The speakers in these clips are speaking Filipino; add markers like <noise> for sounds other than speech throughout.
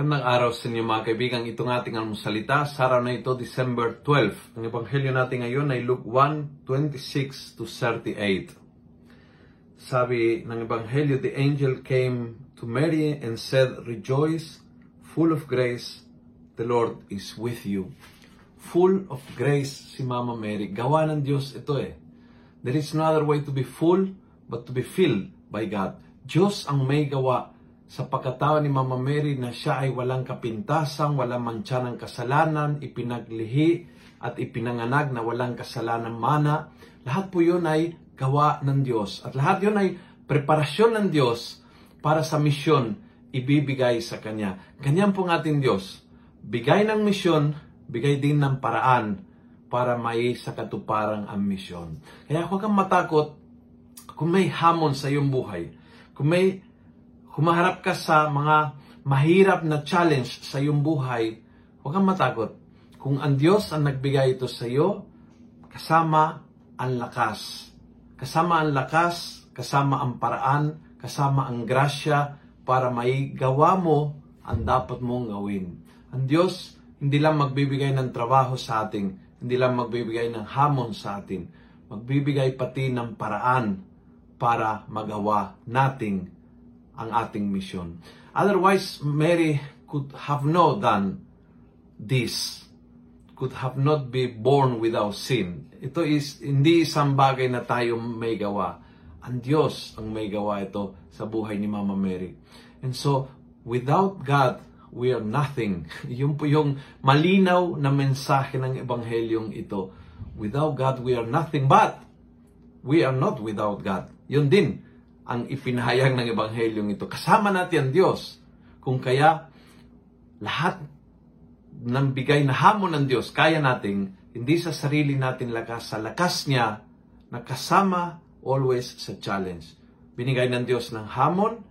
Magandang araw sa inyo mga kaibigan. Ito ng ating almusalita. Sa araw na ito, December 12. Ang ebanghelyo natin ngayon ay Luke 1, 26 to 38. Sabi ng ebanghelyo, the angel came to Mary and said, Rejoice, full of grace, the Lord is with you. Full of grace si Mama Mary. Gawa ng Diyos ito eh. There is no other way to be full but to be filled by God. Diyos ang may gawa sa pagkatao ni Mama Mary na siya ay walang kapintasang, walang mantsa ng kasalanan, ipinaglihi at ipinanganag na walang kasalanan mana. Lahat po yun ay gawa ng Diyos. At lahat yun ay preparasyon ng Diyos para sa misyon ibibigay sa Kanya. Ganyan po ng ating Diyos. Bigay ng misyon, bigay din ng paraan para may sa katuparang ang misyon. Kaya huwag kang matakot kung may hamon sa iyong buhay. Kung may humaharap ka sa mga mahirap na challenge sa iyong buhay, huwag kang matakot. Kung ang Diyos ang nagbigay ito sa iyo, kasama ang lakas. Kasama ang lakas, kasama ang paraan, kasama ang grasya para may gawa mo ang dapat mong gawin. Ang Diyos hindi lang magbibigay ng trabaho sa atin, hindi lang magbibigay ng hamon sa atin, magbibigay pati ng paraan para magawa nating ang ating misyon. Otherwise, Mary could have not done this, could have not be born without sin. Ito is hindi isang bagay na tayo may gawa. Ang Diyos ang may gawa ito sa buhay ni Mama Mary. And so, without God, we are nothing. <laughs> Yung po yung malinaw na mensahe ng Ebanghelyong ito. Without God, we are nothing. But, we are not without God. Yun din ang ipinahayag ng Ebanghelyong ito. Kasama natin ang Diyos. Kung kaya, lahat ng bigay na hamon ng Diyos, kaya nating, hindi sa sarili natin lakas, sa lakas niya, na kasama always sa challenge. Binigay ng Diyos ng hamon,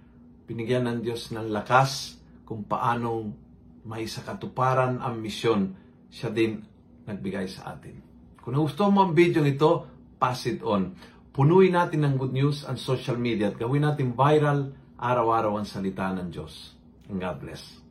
binigyan ng Diyos ng lakas kung paanong may sa katuparan ang misyon, siya din nagbigay sa atin. Kung nagustuhan mo ang video ito, pass it on. Punuin natin ng good news ang social media at gawin natin viral araw-araw ang salita ng Diyos. And God bless.